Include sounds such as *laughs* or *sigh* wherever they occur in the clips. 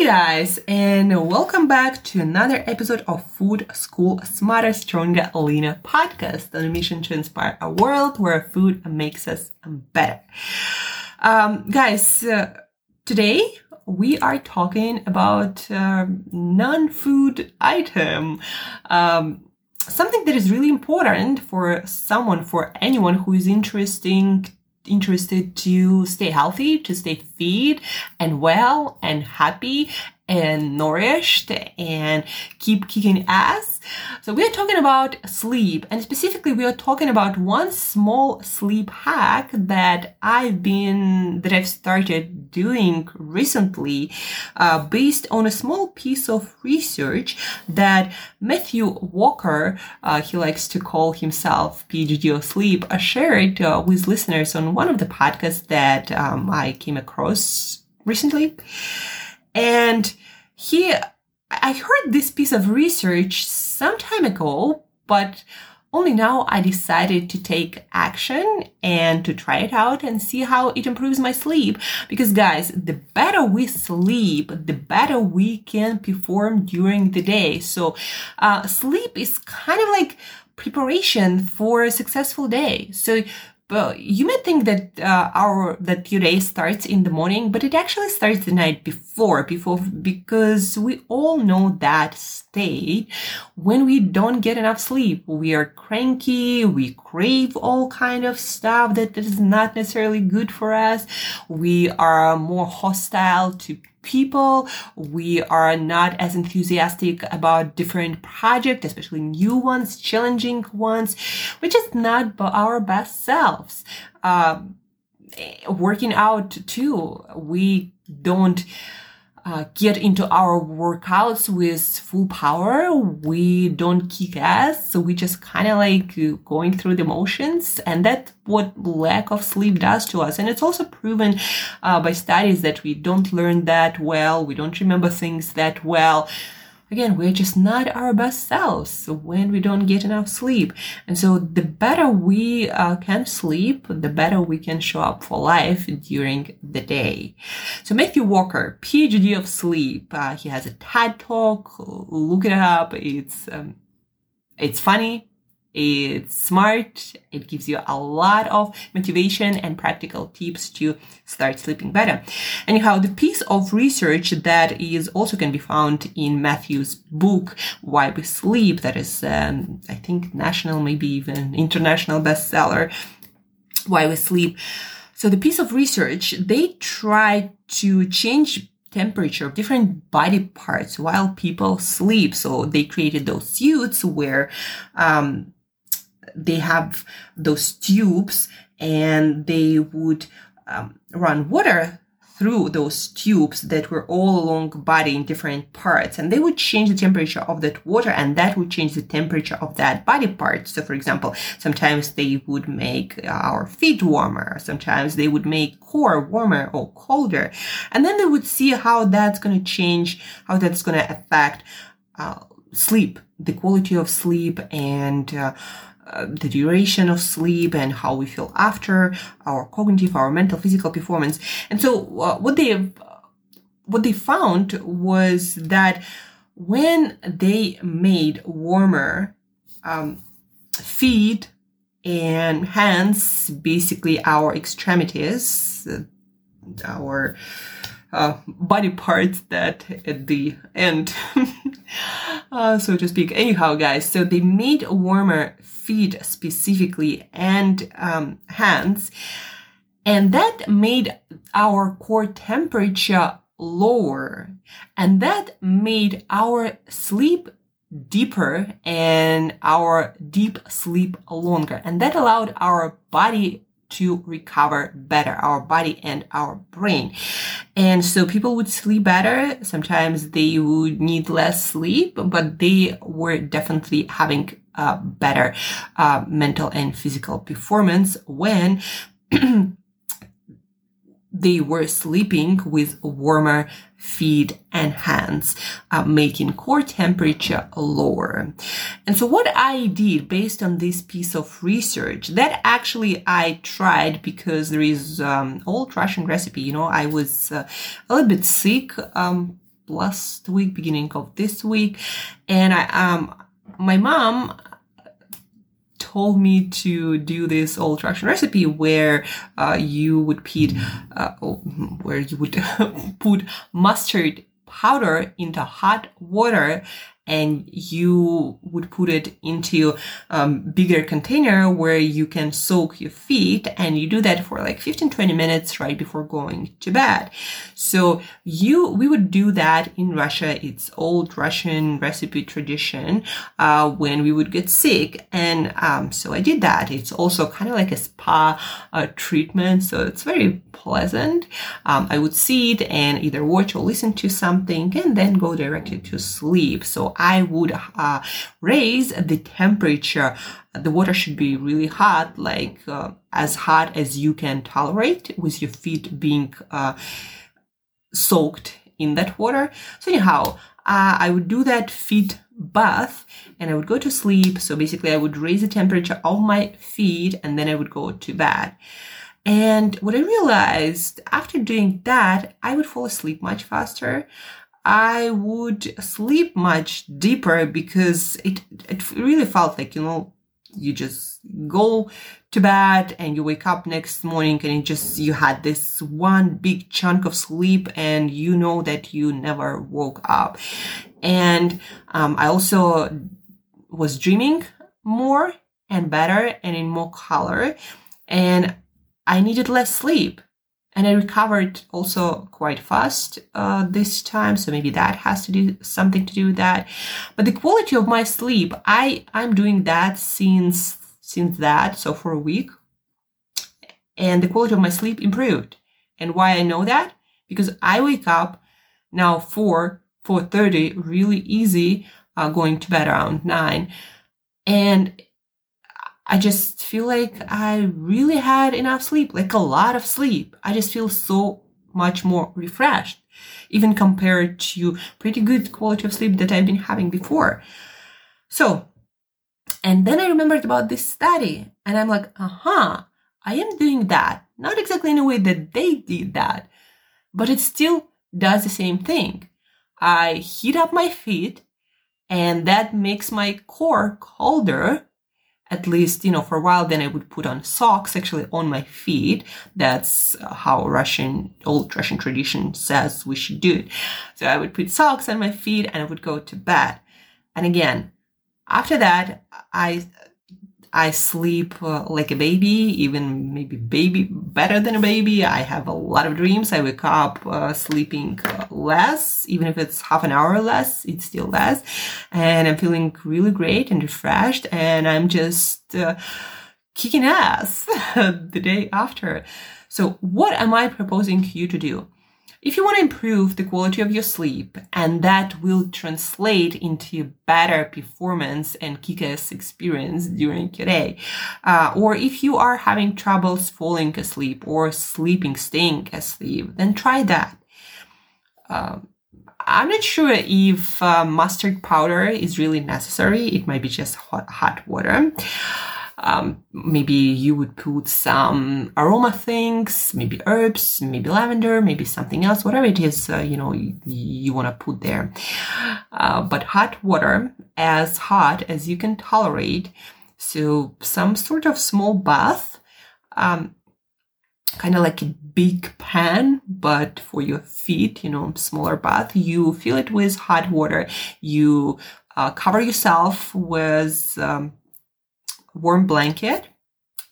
Hi, guys, and welcome back to another episode of Food School Smarter, Stronger, Leaner podcast on a mission to inspire a world where food makes us better. Um, guys, uh, today we are talking about uh, non-food item. Um, something that is really important for someone, for anyone who is interesting interested to stay healthy, to stay fit and well and happy and nourished and keep kicking ass. So we are talking about sleep and specifically we are talking about one small sleep hack that I've been, that I've started doing recently, uh, based on a small piece of research that Matthew Walker, uh, he likes to call himself PhD of sleep, uh, shared uh, with listeners on one of the podcasts that um, I came across recently. And he, I heard this piece of research some time ago, but only now I decided to take action and to try it out and see how it improves my sleep. Because guys, the better we sleep, the better we can perform during the day. So, uh, sleep is kind of like preparation for a successful day. So but you may think that uh, our that day starts in the morning, but it actually starts the night before. Before because we all know that state when we don't get enough sleep. We are cranky. We crave all kind of stuff that is not necessarily good for us. We are more hostile to people. We are not as enthusiastic about different projects, especially new ones, challenging ones. We're just not our best selves. Um, working out too, we don't uh, get into our workouts with full power. We don't kick ass. So we just kind of like going through the motions. And that's what lack of sleep does to us. And it's also proven uh, by studies that we don't learn that well. We don't remember things that well again, we're just not our best selves when we don't get enough sleep. And so the better we uh, can sleep, the better we can show up for life during the day. So Matthew Walker, PhD of sleep, uh, he has a TED talk. Look it up. It's, um, it's funny. It's smart. It gives you a lot of motivation and practical tips to start sleeping better. Anyhow, the piece of research that is also can be found in Matthew's book, Why We Sleep, that is, um, I think, national, maybe even international bestseller, Why We Sleep. So the piece of research, they try to change temperature of different body parts while people sleep. So they created those suits where, um, they have those tubes and they would um, run water through those tubes that were all along body in different parts. And they would change the temperature of that water and that would change the temperature of that body part. So for example sometimes they would make our feet warmer. Sometimes they would make core warmer or colder. And then they would see how that's going to change how that's going to affect uh, sleep the quality of sleep and uh, uh, the duration of sleep and how we feel after our cognitive, our mental, physical performance. And so uh, what they what they found was that when they made warmer um, feet and hands, basically our extremities, our uh, body parts that at the end, *laughs* uh, so to speak. Anyhow, guys, so they made warmer feet specifically and um, hands, and that made our core temperature lower, and that made our sleep deeper and our deep sleep longer, and that allowed our body to recover better, our body and our brain. And so people would sleep better. Sometimes they would need less sleep, but they were definitely having a better uh, mental and physical performance when *clears throat* they were sleeping with warmer feet and hands, uh, making core temperature lower. And so what I did based on this piece of research that actually I tried because there is um, old Russian recipe, you know, I was uh, a little bit sick um, last week, beginning of this week. And I, um, my mom told me to do this old Russian recipe where uh, you would put, uh, where you would *laughs* put mustard powder into hot water and you would put it into a um, bigger container where you can soak your feet and you do that for like 15 20 minutes right before going to bed. So you we would do that in russia. It's old russian recipe tradition uh, when we would get sick and um, so i did that. It's also kind of like a spa uh, treatment so it's very pleasant. Um, i would sit and either watch or listen to something and then go directly to sleep. So I would uh, raise the temperature. The water should be really hot, like uh, as hot as you can tolerate, with your feet being uh, soaked in that water. So anyhow, uh, I would do that feet bath and I would go to sleep. So basically, I would raise the temperature of my feet and then I would go to bed. And what I realized after doing that, I would fall asleep much faster. I would sleep much deeper because it, it really felt like, you know, you just go to bed and you wake up next morning and it just, you had this one big chunk of sleep and you know that you never woke up. And, um, I also was dreaming more and better and in more color and I needed less sleep and I recovered also quite fast uh, this time. So maybe that has to do something to do with that. But the quality of my sleep, I I'm doing that since since that, so for a week, and the quality of my sleep improved. And why I know that? Because I wake up now four four thirty, really easy, uh, going to bed around nine, and I just feel like I really had enough sleep, like a lot of sleep. I just feel so much more refreshed, even compared to pretty good quality of sleep that I've been having before. So, and then I remembered about this study and I'm like, uh huh, I am doing that. Not exactly in a way that they did that, but it still does the same thing. I heat up my feet and that makes my core colder at least, you know, for a while, then I would put on socks actually on my feet. That's how Russian, old Russian tradition says we should do it. So I would put socks on my feet and I would go to bed. And again, after that, I I sleep uh, like a baby, even maybe baby better than a baby. I have a lot of dreams. I wake up uh, sleeping uh, less, even if it's half an hour less, it's still less. And I'm feeling really great and refreshed. And I'm just uh, kicking ass *laughs* the day after. So what am I proposing you to do? If you want to improve the quality of your sleep, and that will translate into better performance and kick-ass experience during your day, uh, or if you are having troubles falling asleep or sleeping, staying asleep, then try that. Um, I'm not sure if uh, mustard powder is really necessary. It might be just hot, hot water. Um, maybe you would put some aroma things, maybe herbs, maybe lavender, maybe something else, whatever it is, uh, you know, you, you want to put there. Uh, but hot water, as hot as you can tolerate. So some sort of small bath, um, kind of like a big pan, but for your feet, you know, smaller bath. You fill it with hot water. You uh, cover yourself with um, warm blanket.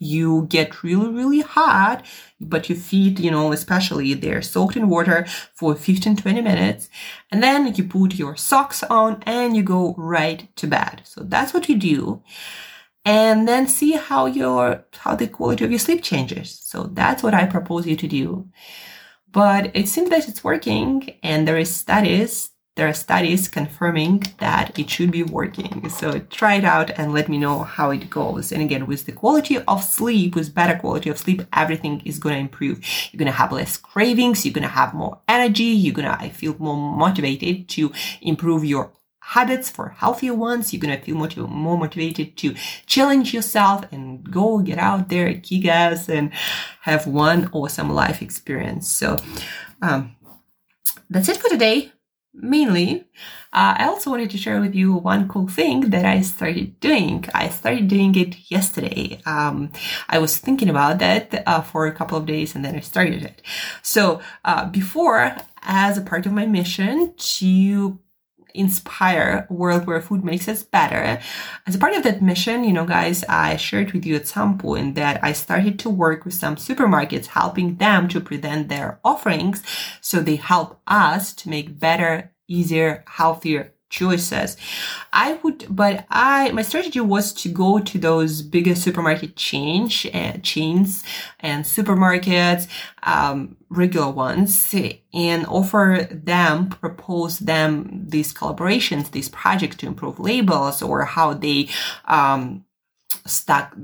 You get really really hot but your feet you know especially they're soaked in water for 15 20 minutes. And then you put your socks on and you go right to bed. So that's what you do. And then see how your how the quality of your sleep changes. So that's what i propose you to do. But it seems that it's working and there is studies there are studies confirming that it should be working. So try it out and let me know how it goes. And again, with the quality of sleep, with better quality of sleep, everything is going to improve. You're going to have less cravings. You're going to have more energy. You're going to feel more motivated to improve your habits for healthier ones. You're going to feel motiv- more motivated to challenge yourself and go get out there, kick ass and have one awesome life experience. So, um, that's it for today mainly, uh, I also wanted to share with you one cool thing that I started doing. I started doing it yesterday. Um, I was thinking about that uh, for a couple of days and then I started it. So uh, before, as a part of my mission to inspire a world where food makes us better. As a part of that mission, you know, guys, I shared with you at some point that I started to work with some supermarkets, helping them to present their offerings so they help us to make better, easier, healthier choices. I would, but I, my strategy was to go to those bigger supermarket change, uh, chains and supermarkets, um, regular ones and offer them, propose them these collaborations, these projects to improve labels or how they, um, stack,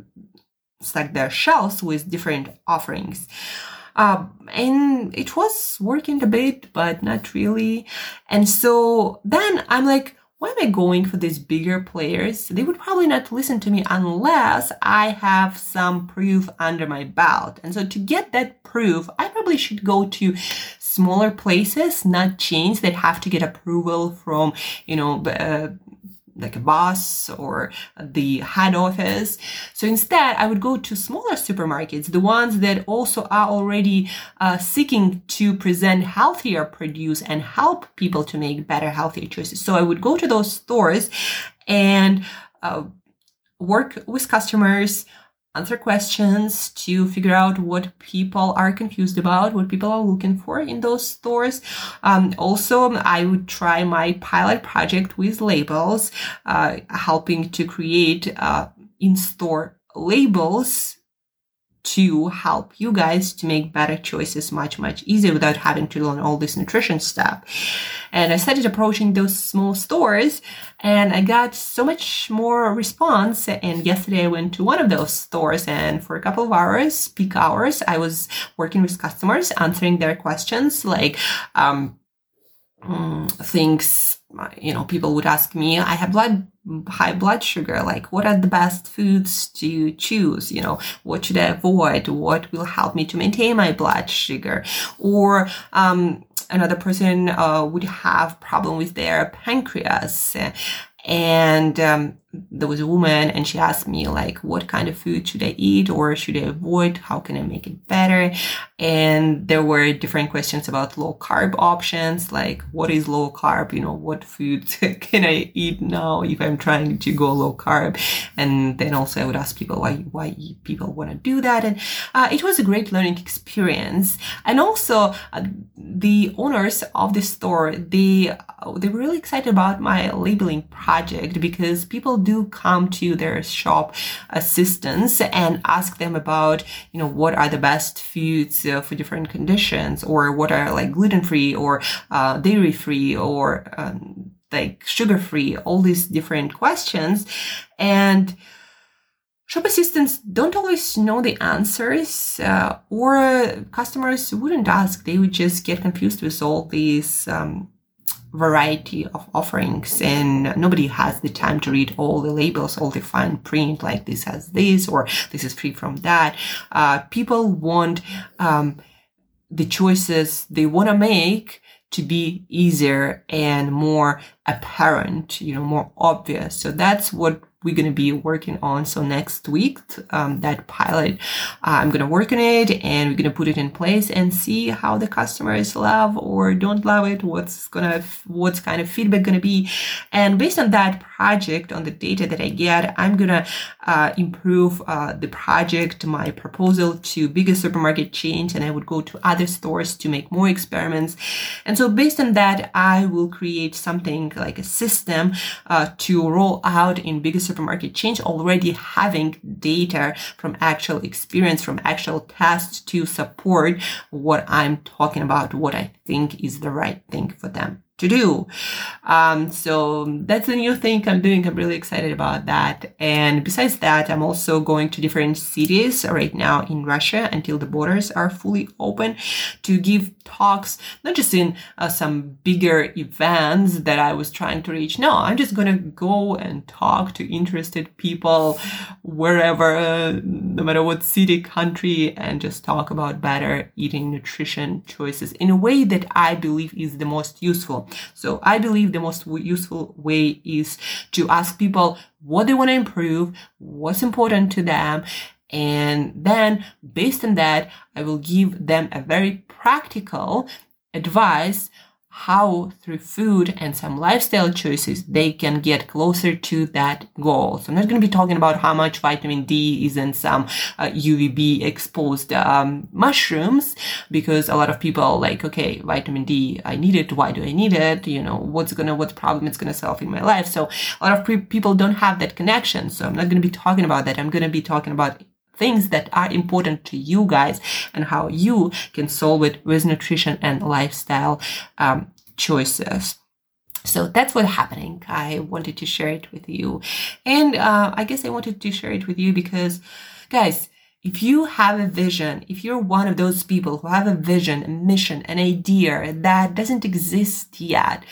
stack their shelves with different offerings. Uh, and it was working a bit, but not really. And so then I'm like, why am I going for these bigger players? They would probably not listen to me unless I have some proof under my belt. And so to get that proof, I probably should go to smaller places, not chains that have to get approval from, you know, uh, like a boss or the head office. So instead, I would go to smaller supermarkets, the ones that also are already uh, seeking to present healthier produce and help people to make better, healthier choices. So I would go to those stores and uh, work with customers answer questions to figure out what people are confused about, what people are looking for in those stores. Um, also, I would try my pilot project with labels, uh, helping to create uh, in-store labels to help you guys to make better choices much, much easier without having to learn all this nutrition stuff. And I started approaching those small stores and I got so much more response. And yesterday I went to one of those stores and for a couple of hours, peak hours, I was working with customers, answering their questions like, um, mm, things, you know, people would ask me, I have blood high blood sugar like what are the best foods to choose? You know what should i avoid? What will help me to maintain my blood sugar? Or um, another person uh, would have problem with their pancreas. And um, there was a woman and she asked me like what kind of food should i eat or should i avoid? How can i make it better? And there were different questions about low carb options like what is low carb? You know what foods *laughs* can i eat now if i'm trying to go low carb? And then also i would ask people why why people want to do that? And uh, it was a great learning experience. And also uh, the owners of the store they they were really excited about my labeling project because people do come to their shop assistants and ask them about, you know, what are the best foods uh, for different conditions or what are like gluten free or uh, dairy free or um, like sugar free, all these different questions. And Shop assistants don't always know the answers, uh, or customers wouldn't ask. They would just get confused with all these um, variety of offerings and nobody has the time to read all the labels, all the fine print, like this has this or this is free from that. Uh, people want, um, the choices they want to make to be easier and more apparent, you know, more obvious. So that's what we're going to be working on. So next week, um, that pilot, uh, I'm going to work on it and we're going to put it in place and see how the customers love or don't love it. What's going to, what's kind of feedback going to be. And based on that project, on the data that I get, I'm going to uh, improve uh, the project, my proposal to bigger supermarket chains, and I would go to other stores to make more experiments. And so based on that, I will create something like a system uh, to roll out in bigger supermarket chains already having data from actual experience, from actual tests to support what I'm talking about, what I think is the right thing for them to do. Um, so that's a new thing I'm doing. I'm really excited about that. And besides that, I'm also going to different cities right now in Russia until the borders are fully open to give talks, not just in uh, some bigger events that I was trying to reach. No, I'm just going to go and talk to interested people wherever, uh, no matter what city, country, and just talk about better eating nutrition choices in a way that I believe is the most useful So I believe the most useful way is to ask people what they want to improve, what's important to them, and then based on that, I will give them a very practical advice how through food and some lifestyle choices they can get closer to that goal. So I'm not going to be talking about how much vitamin D is in some uh, UVB exposed um, mushrooms because a lot of people like, okay, vitamin D, I need it. Why do I need it? You know, what's gonna, what problem it's gonna solve in my life? So a lot of pre- people don't have that connection. So I'm not going to be talking about that. I'm going to be talking about things that are important to you guys and how you can solve it with nutrition and lifestyle um, choices. So that's what's happening. I wanted to share it with you. And uh, I guess I wanted to share it with you because, guys, if you have a vision, if you're one of those people who have a vision, a mission, an idea that doesn't exist yet,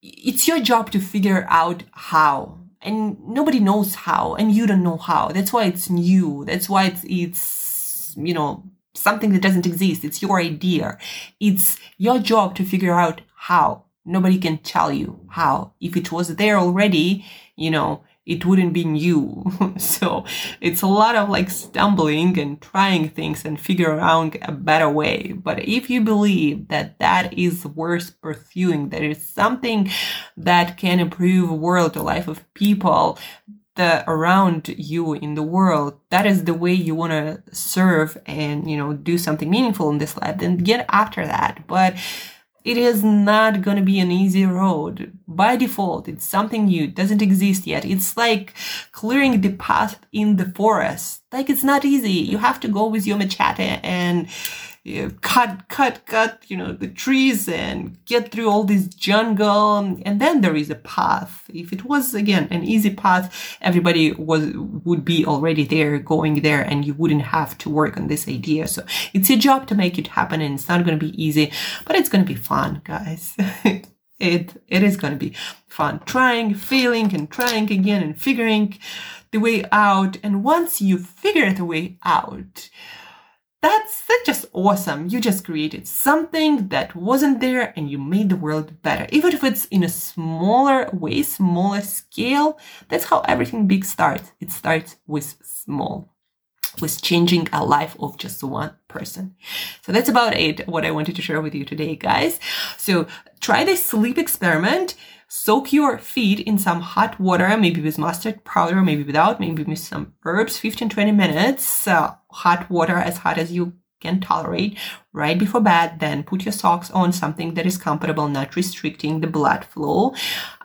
it's your job to figure out how and nobody knows how and you don't know how. That's why it's new. That's why it's it's you know something that doesn't exist. It's your idea. It's your job to figure out how. Nobody can tell you how. If it was there already you know it wouldn't be new. *laughs* so it's a lot of like stumbling and trying things and figure out a better way. But if you believe that that is worth pursuing, that is something that can improve the world, the life of people, the around you in the world that is the way you want to serve and you know do something meaningful in this life then get after that but it is not going to be an easy road. By default, it's something new, doesn't exist yet. It's like clearing the path in the forest. Like it's not easy. You have to go with your machete and know, cut, cut, cut, you know, the trees and get through all this jungle. And then there is a path. If it was again an easy path, everybody was, would be already there going there and you wouldn't have to work on this idea. So it's your job to make it happen and it's not going to be easy, but it's going to be fun, guys. *laughs* it, it is going to be fun trying, failing and trying again and figuring the way out. And once you figure the way out, that's, that's just awesome. You just created something that wasn't there and you made the world better. Even if it's in a smaller way, smaller scale, that's how everything big starts. It starts with small, with changing a life of just one person. So that's about it, what I wanted to share with you today, guys. So try this sleep experiment Soak your feet in some hot water, maybe with mustard powder, maybe without, maybe with some herbs, 15, 20 minutes. Uh, hot water as hot as you can tolerate right before bed. Then put your socks on something that is comfortable, not restricting the blood flow.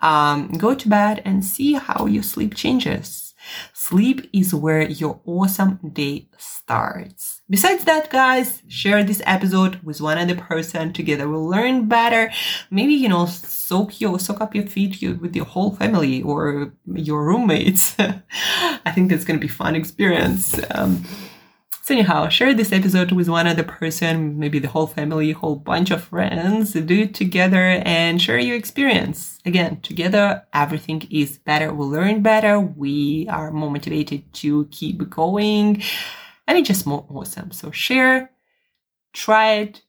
Um, go to bed and see how your sleep changes. Sleep is where your awesome day starts. Besides that, guys, share this episode with one other person. Together we'll learn better. Maybe, you know, soak your, soak up your feet with your whole family or your roommates. *laughs* I think that's going to be fun experience. Um, so anyhow, share this episode with one other person, maybe the whole family, whole bunch of friends. Do it together and share your experience. Again, together, everything is better. We learn better. We are more motivated to keep going and it's just more awesome. So share, try it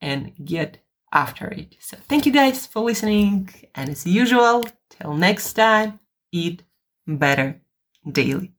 and get after it. So thank you guys for listening. And as usual, till next time, eat better daily.